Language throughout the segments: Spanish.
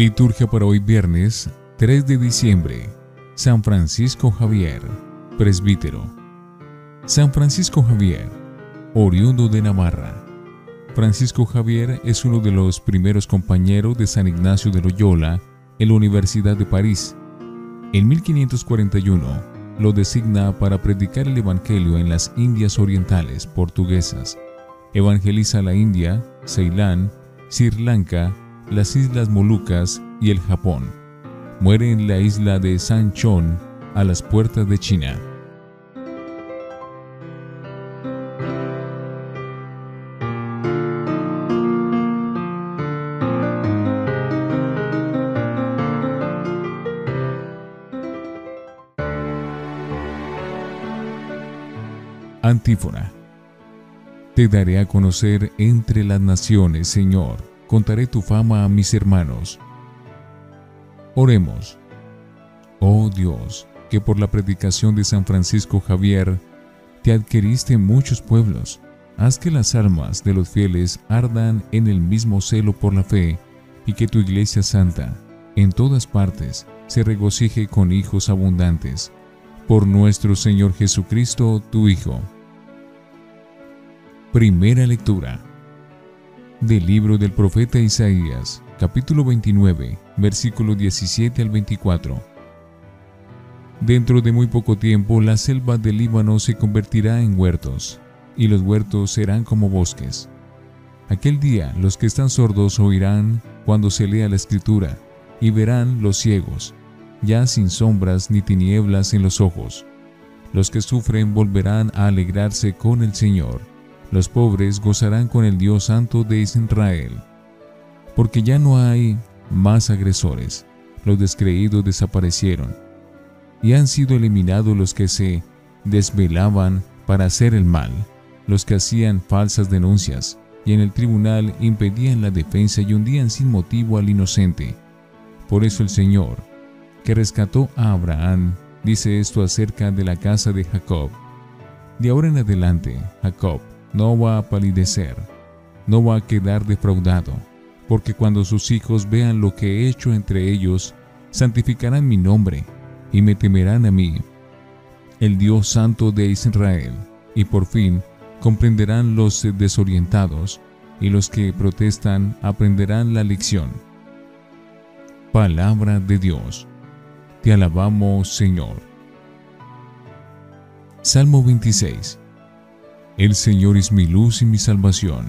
Liturgia para hoy viernes 3 de diciembre. San Francisco Javier, presbítero. San Francisco Javier, oriundo de Navarra. Francisco Javier es uno de los primeros compañeros de San Ignacio de Loyola en la Universidad de París. En 1541 lo designa para predicar el Evangelio en las Indias Orientales portuguesas. Evangeliza la India, Ceilán, Sri Lanka, las Islas Molucas y el Japón. Muere en la isla de Sanchon, a las puertas de China. Antífona. Te daré a conocer entre las naciones, Señor contaré tu fama a mis hermanos. Oremos. Oh Dios, que por la predicación de San Francisco Javier te adquiriste muchos pueblos, haz que las almas de los fieles ardan en el mismo celo por la fe y que tu iglesia santa, en todas partes, se regocije con hijos abundantes. Por nuestro Señor Jesucristo, tu Hijo. Primera lectura del libro del profeta Isaías, capítulo 29, versículo 17 al 24. Dentro de muy poco tiempo la selva del Líbano se convertirá en huertos, y los huertos serán como bosques. Aquel día los que están sordos oirán cuando se lea la escritura, y verán los ciegos, ya sin sombras ni tinieblas en los ojos. Los que sufren volverán a alegrarse con el Señor los pobres gozarán con el Dios Santo de Israel, porque ya no hay más agresores, los descreídos desaparecieron, y han sido eliminados los que se desvelaban para hacer el mal, los que hacían falsas denuncias, y en el tribunal impedían la defensa y hundían sin motivo al inocente. Por eso el Señor, que rescató a Abraham, dice esto acerca de la casa de Jacob. De ahora en adelante, Jacob no va a palidecer, no va a quedar defraudado, porque cuando sus hijos vean lo que he hecho entre ellos, santificarán mi nombre y me temerán a mí, el Dios Santo de Israel, y por fin comprenderán los desorientados y los que protestan aprenderán la lección. Palabra de Dios. Te alabamos, Señor. Salmo 26. El Señor es mi luz y mi salvación.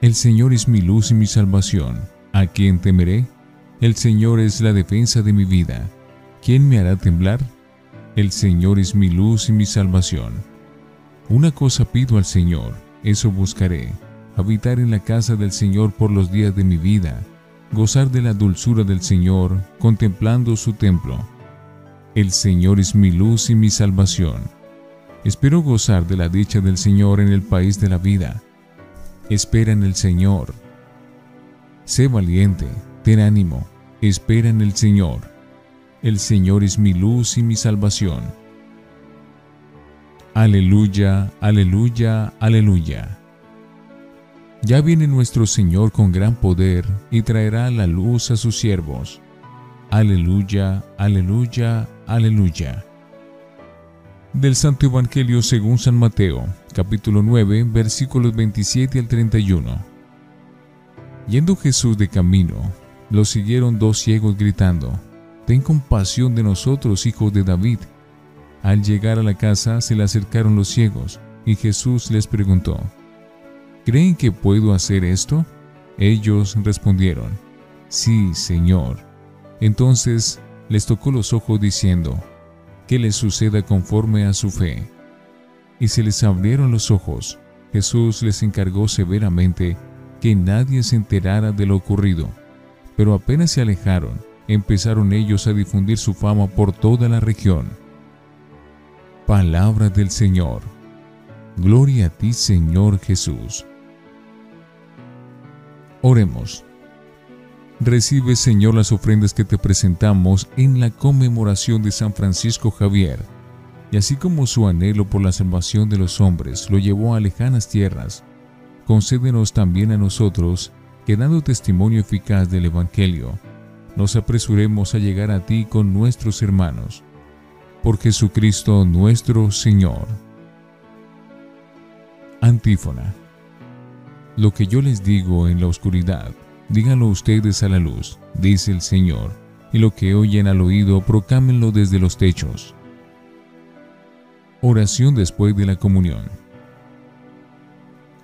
El Señor es mi luz y mi salvación. ¿A quién temeré? El Señor es la defensa de mi vida. ¿Quién me hará temblar? El Señor es mi luz y mi salvación. Una cosa pido al Señor, eso buscaré, habitar en la casa del Señor por los días de mi vida, gozar de la dulzura del Señor, contemplando su templo. El Señor es mi luz y mi salvación. Espero gozar de la dicha del Señor en el país de la vida. Espera en el Señor. Sé valiente, ten ánimo, espera en el Señor. El Señor es mi luz y mi salvación. Aleluya, aleluya, aleluya. Ya viene nuestro Señor con gran poder y traerá la luz a sus siervos. Aleluya, aleluya, aleluya. Del Santo Evangelio según San Mateo, capítulo 9, versículos 27 al 31. Yendo Jesús de camino, lo siguieron dos ciegos gritando, Ten compasión de nosotros, hijos de David. Al llegar a la casa se le acercaron los ciegos, y Jesús les preguntó, ¿Creen que puedo hacer esto? Ellos respondieron, Sí, Señor. Entonces les tocó los ojos diciendo, que les suceda conforme a su fe. Y se les abrieron los ojos. Jesús les encargó severamente que nadie se enterara de lo ocurrido. Pero apenas se alejaron, empezaron ellos a difundir su fama por toda la región. Palabra del Señor. Gloria a ti, Señor Jesús. Oremos. Recibe, Señor, las ofrendas que te presentamos en la conmemoración de San Francisco Javier, y así como su anhelo por la salvación de los hombres lo llevó a lejanas tierras, concédenos también a nosotros que dando testimonio eficaz del Evangelio, nos apresuremos a llegar a ti con nuestros hermanos. Por Jesucristo nuestro Señor. Antífona. Lo que yo les digo en la oscuridad, díganlo ustedes a la luz, dice el Señor, y lo que oyen al oído, procámenlo desde los techos. Oración después de la comunión.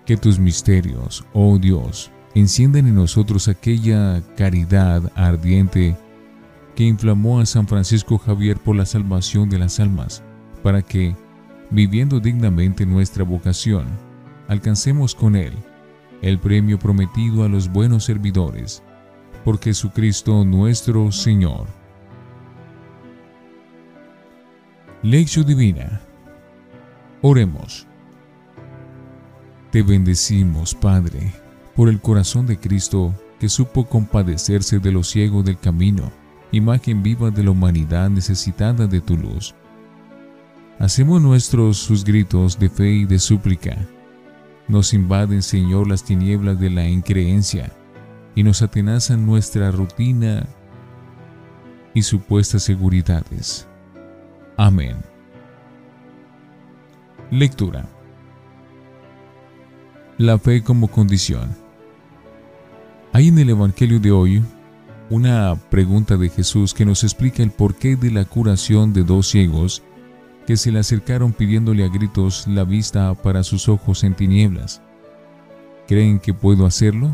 Que tus misterios, oh Dios, enciendan en nosotros aquella caridad ardiente que inflamó a San Francisco Javier por la salvación de las almas, para que, viviendo dignamente nuestra vocación, alcancemos con él el premio prometido a los buenos servidores, por Jesucristo nuestro Señor. Lección Divina Oremos. Te bendecimos, Padre, por el corazón de Cristo que supo compadecerse de los ciegos del camino, imagen viva de la humanidad necesitada de tu luz. Hacemos nuestros sus gritos de fe y de súplica. Nos invaden, Señor, las tinieblas de la increencia y nos atenazan nuestra rutina y supuestas seguridades. Amén. Lectura. La fe como condición. Hay en el Evangelio de hoy una pregunta de Jesús que nos explica el porqué de la curación de dos ciegos que se le acercaron pidiéndole a gritos la vista para sus ojos en tinieblas. ¿Creen que puedo hacerlo?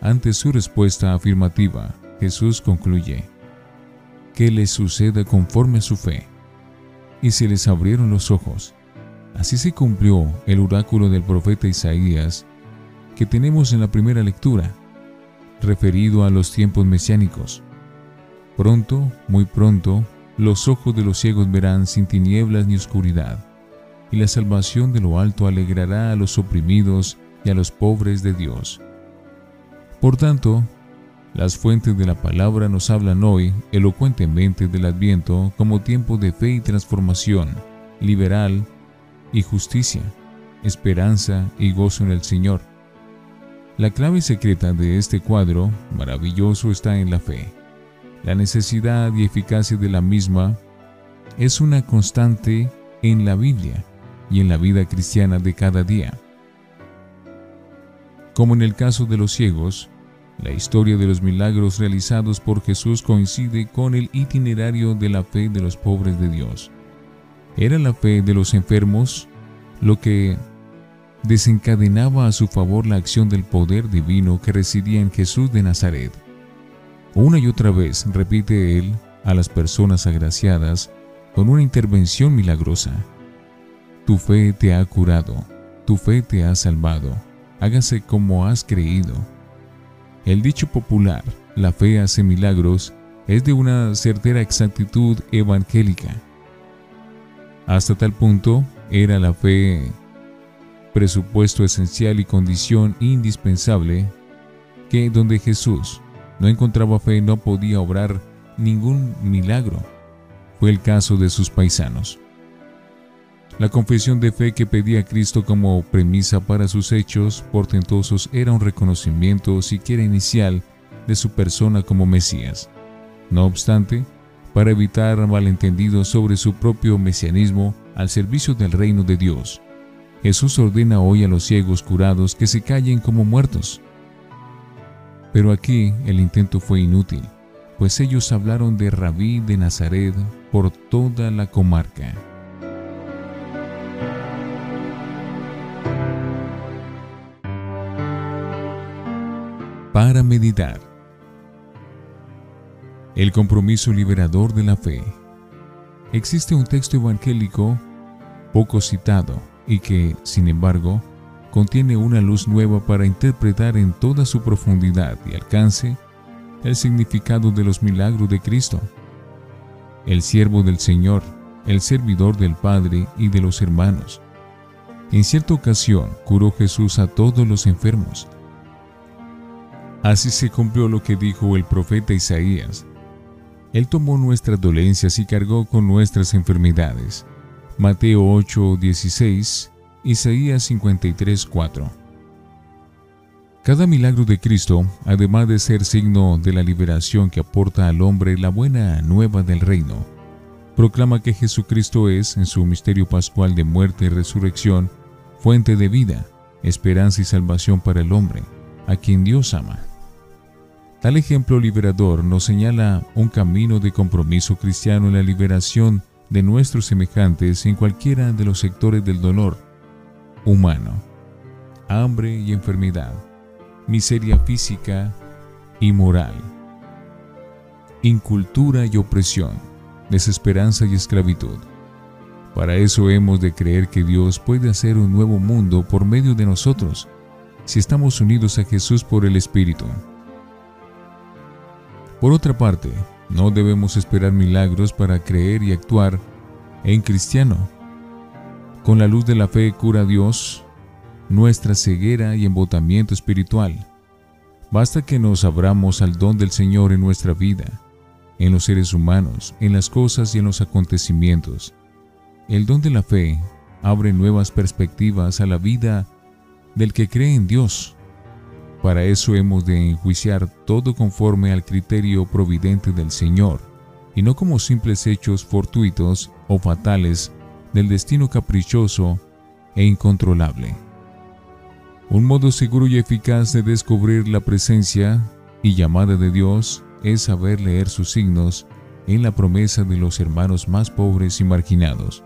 Ante su respuesta afirmativa, Jesús concluye, que les suceda conforme a su fe. Y se les abrieron los ojos Así se cumplió el oráculo del profeta Isaías que tenemos en la primera lectura, referido a los tiempos mesiánicos. Pronto, muy pronto, los ojos de los ciegos verán sin tinieblas ni oscuridad, y la salvación de lo alto alegrará a los oprimidos y a los pobres de Dios. Por tanto, las fuentes de la palabra nos hablan hoy elocuentemente del Adviento como tiempo de fe y transformación, liberal y justicia, esperanza y gozo en el Señor. La clave secreta de este cuadro maravilloso está en la fe. La necesidad y eficacia de la misma es una constante en la Biblia y en la vida cristiana de cada día. Como en el caso de los ciegos, la historia de los milagros realizados por Jesús coincide con el itinerario de la fe de los pobres de Dios. Era la fe de los enfermos lo que desencadenaba a su favor la acción del poder divino que residía en Jesús de Nazaret. Una y otra vez repite él a las personas agraciadas con una intervención milagrosa. Tu fe te ha curado, tu fe te ha salvado, hágase como has creído. El dicho popular, la fe hace milagros, es de una certera exactitud evangélica hasta tal punto era la fe presupuesto esencial y condición indispensable que donde Jesús no encontraba fe no podía obrar ningún milagro. Fue el caso de sus paisanos. La confesión de fe que pedía Cristo como premisa para sus hechos portentosos era un reconocimiento siquiera inicial de su persona como Mesías. No obstante, para evitar malentendidos sobre su propio mesianismo al servicio del reino de Dios. Jesús ordena hoy a los ciegos curados que se callen como muertos. Pero aquí el intento fue inútil, pues ellos hablaron de Rabí de Nazaret por toda la comarca. Para meditar el compromiso liberador de la fe. Existe un texto evangélico poco citado y que, sin embargo, contiene una luz nueva para interpretar en toda su profundidad y alcance el significado de los milagros de Cristo. El siervo del Señor, el servidor del Padre y de los hermanos. En cierta ocasión curó Jesús a todos los enfermos. Así se cumplió lo que dijo el profeta Isaías él tomó nuestras dolencias y cargó con nuestras enfermedades. Mateo 8, 16, Isaías 53, 4. Cada milagro de Cristo, además de ser signo de la liberación que aporta al hombre la buena nueva del reino, proclama que Jesucristo es, en su misterio pascual de muerte y resurrección, fuente de vida, esperanza y salvación para el hombre, a quien Dios ama. Tal ejemplo liberador nos señala un camino de compromiso cristiano en la liberación de nuestros semejantes en cualquiera de los sectores del dolor humano, hambre y enfermedad miseria física y moral, incultura y opresión, desesperanza y esclavitud. Para eso hemos de creer que Dios puede hacer un nuevo mundo por medio de nosotros, si estamos unidos a Jesús por el Espíritu. Por otra parte, no debemos esperar milagros para creer y actuar en cristiano. Con la luz de la fe cura Dios nuestra ceguera y embotamiento espiritual. Basta que nos abramos al don del Señor en nuestra vida, en los seres humanos, en las cosas y en los acontecimientos. El don de la fe abre nuevas perspectivas a la vida del que cree en Dios. Para eso hemos de enjuiciar todo conforme al criterio providente del Señor, y no como simples hechos fortuitos o fatales del destino caprichoso e incontrolable. Un modo seguro y eficaz de descubrir la presencia y llamada de Dios es saber leer sus signos en la promesa de los hermanos más pobres y marginados.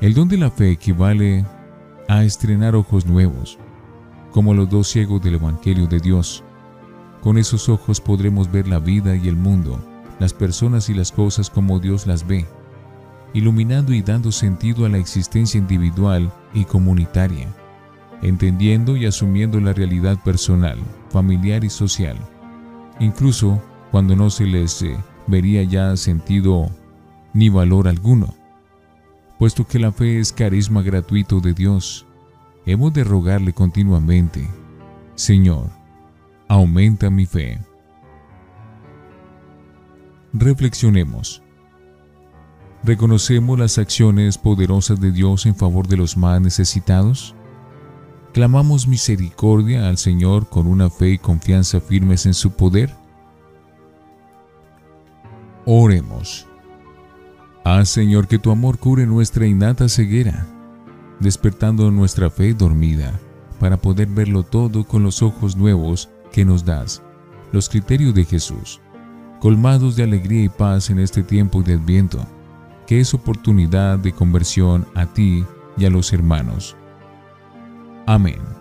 El don de la fe equivale a estrenar ojos nuevos, como los dos ciegos del Evangelio de Dios. Con esos ojos podremos ver la vida y el mundo, las personas y las cosas como Dios las ve, iluminando y dando sentido a la existencia individual y comunitaria entendiendo y asumiendo la realidad personal, familiar y social, incluso cuando no se les eh, vería ya sentido ni valor alguno. Puesto que la fe es carisma gratuito de Dios, hemos de rogarle continuamente, Señor, aumenta mi fe. Reflexionemos. ¿Reconocemos las acciones poderosas de Dios en favor de los más necesitados? ¿Clamamos misericordia al Señor con una fe y confianza firmes en su poder? Oremos. Haz, Señor, que tu amor cure nuestra innata ceguera, despertando nuestra fe dormida, para poder verlo todo con los ojos nuevos que nos das, los criterios de Jesús, colmados de alegría y paz en este tiempo de adviento, que es oportunidad de conversión a ti y a los hermanos. Amén.